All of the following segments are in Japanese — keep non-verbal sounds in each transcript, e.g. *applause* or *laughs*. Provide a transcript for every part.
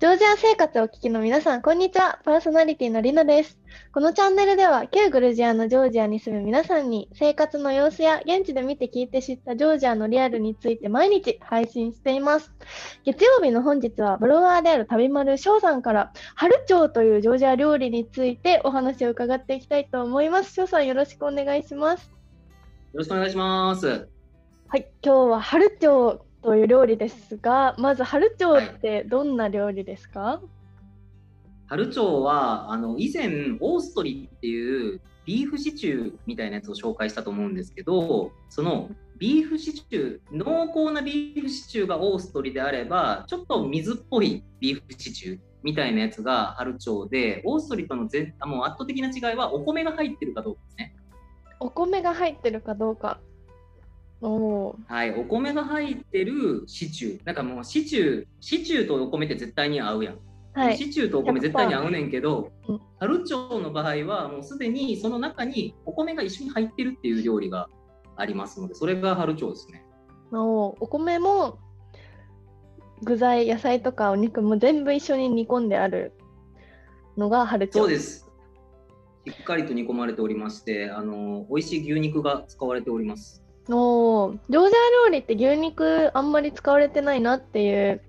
ジョージア生活をお聞きの皆さん、こんにちは。パーソナリティのりなです。このチャンネルでは、旧グルジアのジョージアに住む皆さんに、生活の様子や現地で見て聞いて知ったジョージアのリアルについて毎日配信しています。月曜日の本日は、ブロワーである旅丸翔さんから、春蝶というジョージア料理についてお話を伺っていきたいと思います。翔さん、よろしくお願いします。よろしくお願いします。はい、今日は春蝶という料理ですが、まず春蝶ってどんな料理ですか、はい、春蝶はあの以前オーストリっていうビーフシチューみたいなやつを紹介したと思うんですけどそのビーフシチュー濃厚なビーフシチューがオーストリであればちょっと水っぽいビーフシチューみたいなやつが春蝶でオーストリとのぜもう圧倒的な違いはお米が入ってるかどうかですね。お米が入ってるかどうかおはい、お米が入ってるシチュー。なんかもうシチュー、シチューとお米って絶対に合うやん。はい、シチューとお米絶対に合うねんけど、春町の場合はもうすでにその中にお米が一緒に入ってるっていう料理がありますので、それが春町ですね。おお米も具材、野菜とかお肉も全部一緒に煮込んであるのが春町。そうです。しっかりと煮込まれておりまして、あの美味しい牛肉が使われております。おジョージア料理って牛肉あんまり使われてないなっていう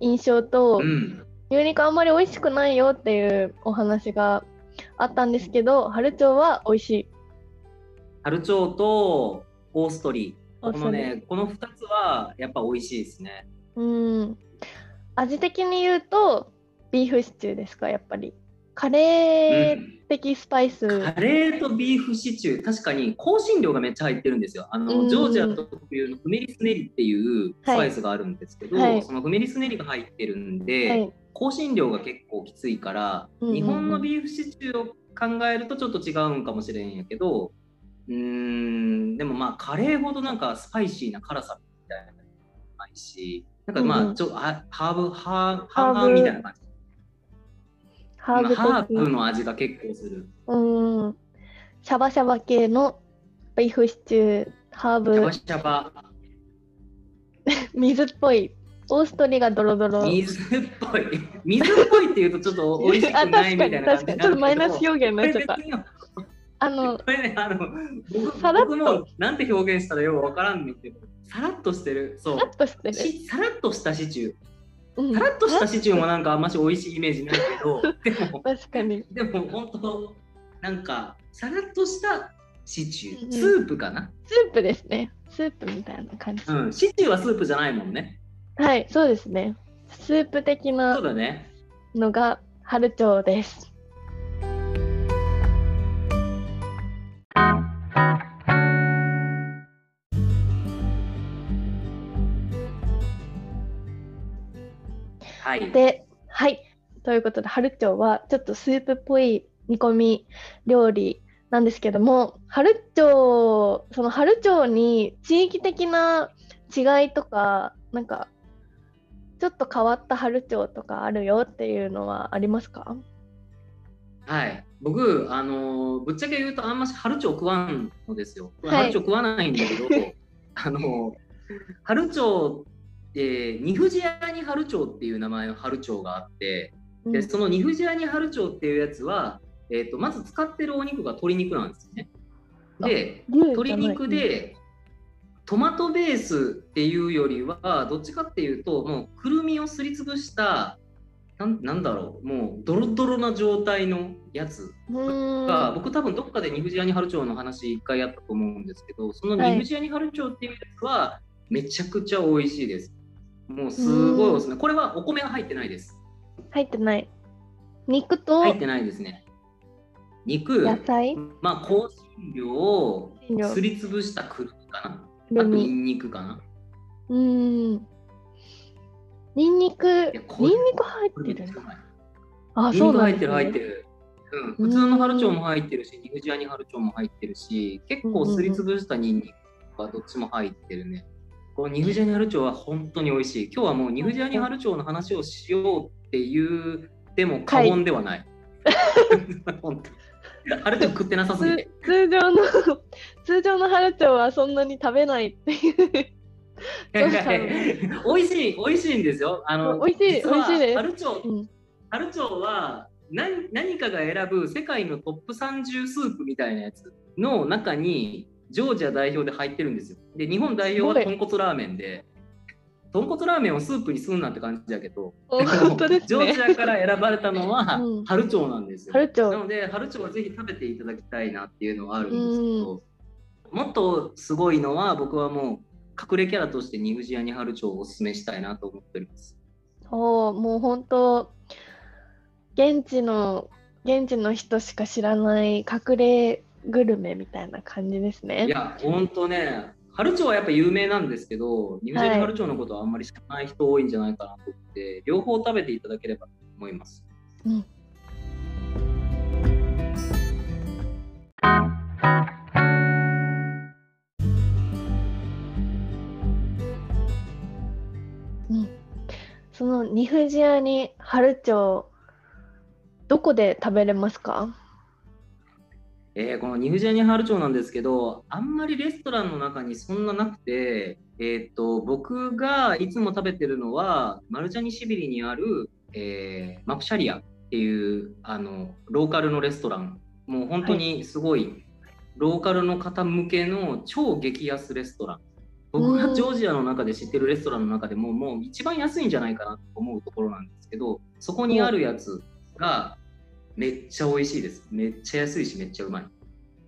印象と、うん、牛肉あんまり美味しくないよっていうお話があったんですけど春蝶は美味しい。春蝶とオーストリー。このねこの2つはやっぱ美味しいですね。うん。味的に言うとビーフシチューですかやっぱりカレー的スパイス、うん、カレーとビーフシチュー。確かに香辛料がめっちゃ入ってるんですよ。あのジョージア特有のフメリスネリっていうスパイスがあるんですけど、はい、そのフメリスネリが入ってるんで、はい、香辛料が結構きついから、うん、日本のビーフシチューを考えるとちょっと違うんかもしれんやけどうんでもまあカレーほどなんかスパイシーな辛さみたいなのないしなんかまあちょっとハーブ。ハーブみたいな感じハーブハーブの味が結構する。うん。シャバシャバ系のビーフシチュー、ハーブ。シャバシャバ。*laughs* 水っぽい。オーストリがドロドロ。水っぽい。水っぽいっていうとちょっと美味しくないみたいな確かに、ちょっとマイナス表現になっちゃった。あの、これね、あの、僕さらっともなんて表現したらよくわからんねんけど、さらっとしてる。そう。さらっとしてる。さらっとしたシチュー。さらっとしたシチューもなんかあんまし美味しいイメージないけど、*laughs* でも、確かに。でも本当、なんか、さらっとしたシチュー、スープかな？スープですね。スープみたいな感じ。うん、シチューはスープじゃないもんね。はい、そうですね。スープ的なのが春蝶です。はい、で、はい。ということで、春蝶はちょっとスープっぽい煮込み料理なんですけども、春蝶、その春蝶に地域的な違いとか、なんか、ちょっと変わった春蝶とかあるよっていうのはありますか？はい。僕あのぶっちゃけ言うとあんまし春蝶食わんのですよ、はい、春蝶食わないんだけど *laughs* あの春蝶で二富士屋に春町っていう名前の春町があってでその二富士屋に春町っていうやつは、えーと、まず使ってるお肉が鶏肉なんですね。で鶏肉でトマトベースっていうよりはどっちかっていうともうくるみをすりつぶしたなんだろうもうドロドロな状態のやつが僕多分どっかで二富士屋に春町の話一回やったと思うんですけどその二富士屋に春町っていうやつはめちゃくちゃ美味しいです。もうすごいおすすめ。これはお米は入ってないです。入ってない。肉と入ってないですね。肉、野菜？まあ、香辛料をすりつぶしたくるみかな。あとニンニクかな。うん。ニンニク、ニンニク入ってる？あ、そう入ってる入ってる。うん、普通の春蝶も入ってるし、ニフジアニ春蝶も入ってるし、結構すりつぶしたニンニクはどっちも入ってるね。このニフジャニハは本当に美味しい。今日はもうニフジャニハの話をしようっていうでも過言ではない。*laughs* 本当ハルチョ食ってなさすぎて。通常の通常のハルチョはそんなに食べないっていう美味しい美味しいんですよ。あの美味しい美味しいです春町うん春町は何何かが選ぶ世界のトップ30スープみたいなやつの中にジョージア代表で入ってるんですよ。で日本代表は豚骨ラーメンで。豚骨ラーメンをスープにすんなって感じだけど、本当ですねジョージアから選ばれたのはうん春町なんですよ。春町なので春町はぜひ食べていただきたいなっていうのはあるんですけど、もっとすごいのは僕はもう隠れキャラとしてニフジアニ春町をおすすめしたいなと思っております。おもう本当現地の現地の人しか知らない隠れグルメみたいな感じですね。いや本当ね春町はやっぱ有名なんですけどニフジアニ春町のことはあんまり知らない人多いんじゃないかなと思って、両方食べていただければと思います。うんうん、そのニフジアニ春町どこで食べれますか？えーこのニフジアニ春町なんですけどあんまりレストランの中にそんななくて、えー、と僕がいつも食べてるのはマルジャニシビリにある、えーマプシャリアっていうあのローカルのレストラン。もう本当にすごい、ローカルの方向けの超激安レストラン。僕がジョージアの中で知ってるレストランの中でももう一番安いんじゃないかなと思うところなんですけどそこにあるやつがめっちゃ美味しいです。めっちゃ安いしめっちゃうまい。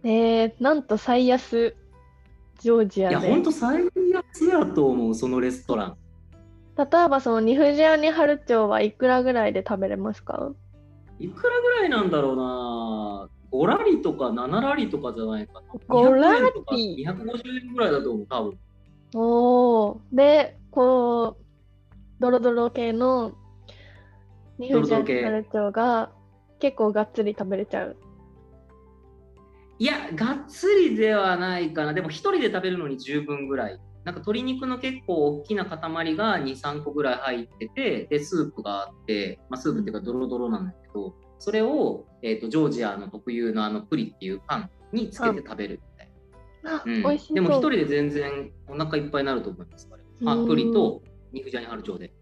えー、なんと最安ジョージアいや、でほんと最安やと思う、そのレストラン。例えばそのニフジアニ春町はいくらぐらいで食べれますか？いくらぐらいなんだろうな。5ラリとか7ラリとかじゃないかな。5ラリ。200円とか250円ぐらいだと思う、多分。おおでこうドロドロ系のニフジアニ春町が結構がっつり食べれちゃういや、がっつりではないかな。でも、一人で食べるのに十分ぐらい。なんか鶏肉の結構大きな塊が2、3個ぐらい入ってて、で、スープがあって、まあ、スープっていうかドロドロなんだけど、それを、えー、とジョージアの特有のあのプリっていうパンにつけて食べるみたいな。あ、うんでも一人で全然お腹いっぱいになると思います。あれプリとニフジャニハル町で。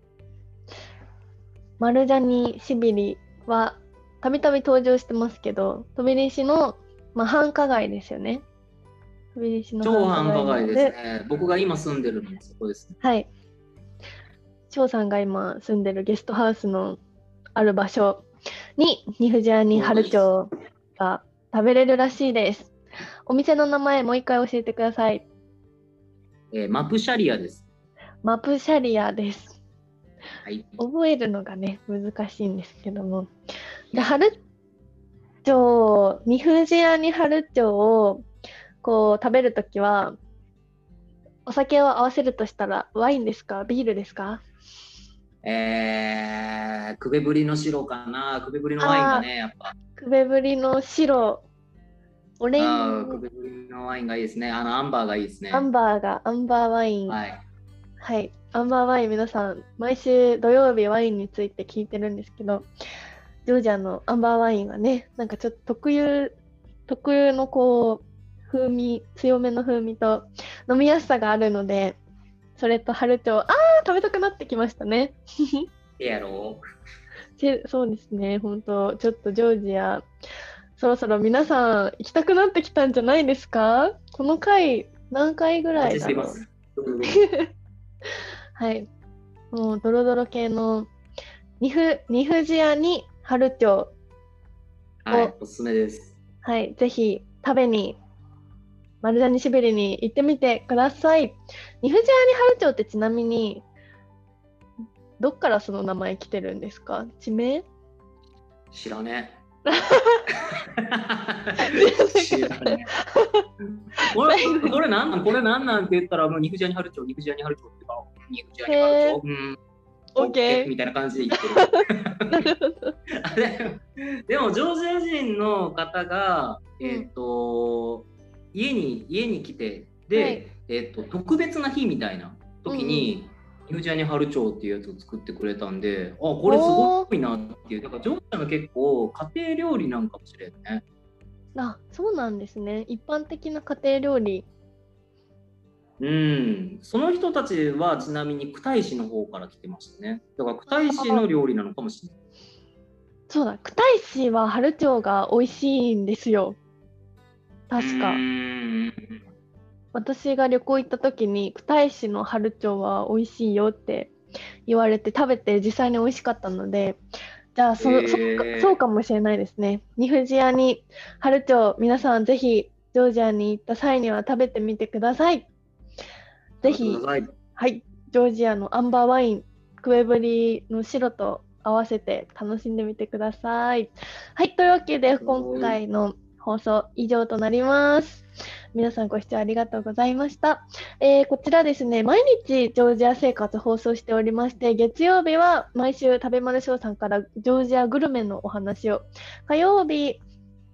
マルジャニシビリはたびたび登場してますけど飛び出しの、まあ、繁華街ですよね飛び出しの超繁華街ですね。僕が今住んでるのもそこですね。はい翔さんが今住んでるゲストハウスのある場所にニフジャニ春町が食べれるらしいですお店の名前もう一回教えてくださいえーマプシャリアです。マプシャリアですはい。覚えるのがね難しいんですけどもで春町ニフジアニ春町をこう食べるときはお酒を合わせるとしたらワインですか？ビールですか？えー、くべぶりの白かな。くべぶりのワインがね、やっぱ。くべぶりの白オレンあーくべぶりのワインがいいですね。あの、アンバーがいいですね。アンバーがアンバーワインはい。はい、アンバーワイン皆さん毎週土曜日ワインについて聞いてるんですけどジョージアのアンバーワインはねなんかちょっと特有特有のこう風味強めの風味と飲みやすさがあるのでそれと春町あー食べたくなってきましたね。ええやろ？ちそうですね。本当ちょっとジョージアそろそろ皆さん行きたくなってきたんじゃないですか？この回何回ぐおらいだろう？*laughs* はい。もうドロドロ系のニフニフジアに春町。はい、おすすめです。はい。ぜひ食べに、マルジャニシビリに行ってみてください。ニフジアに春町ってちなみに、どっからその名前来てるんですか？地名？知らねえ。*laughs* 知らねえ。これ、これなんなん？これなんなん？って言ったら、もう肉じゃに春町、肉じゃに春町ってから、肉じゃに春町、うん、オッケーみたいな感じで言ってる。*laughs* で *laughs* でも、ジョージア人の方が、えっ、と、家に、家に来て、で、はいえっ、と、特別な日みたいな時に、ニュージャニ春町っていうやつを作ってくれたんで、あ、これすごいなっていう。だから、ジョージアの結構、家庭料理なんかもしれんね。あ、そうなんですね。一般的な家庭料理。うん、その人たちはちなみに九太子の方から来てましたね。だから九太子の料理なのかもしれない。そうだ、九太子は春町が美味しいんですよ。確か。私が旅行行った時に九太子の春町は美味しいよって言われて食べて実際に美味しかったのでじゃあそ,、そそうかもしれないですね。二富士屋に春町皆さんぜひジョージアに行った際には食べてみてください。ぜひ、はい、ジョージアのアンバーワイン、クエブリの白と合わせて楽しんでみてください。はい、というわけで今回の放送以上となります。皆さんご視聴ありがとうございました。えー、こちらですね、毎日ジョージア生活放送しておりまして、月曜日は毎週食べ丸翔さんからジョージアグルメのお話を、火曜日、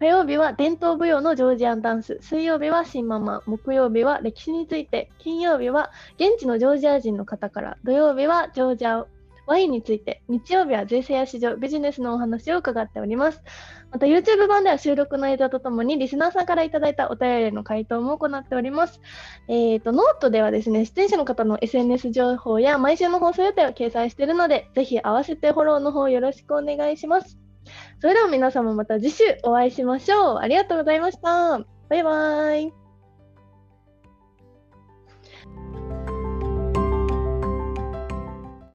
火曜日は伝統舞踊のジョージアンダンス、水曜日は新ママ、木曜日は歴史について、金曜日は現地のジョージア人の方から、土曜日はジョージアワインについて、日曜日は税制や市場、ビジネスのお話を伺っております。また YouTube 版では収録の映像とともにリスナーさんからいただいたお便りの回答も行っております。えっ、ー、と、ノートではですね、出演者の方の SNS 情報や毎週の放送予定を掲載しているので、ぜひ合わせてフォローの方よろしくお願いします。それでは皆様また次週お会いしましょう。ありがとうございました。バイバーイ。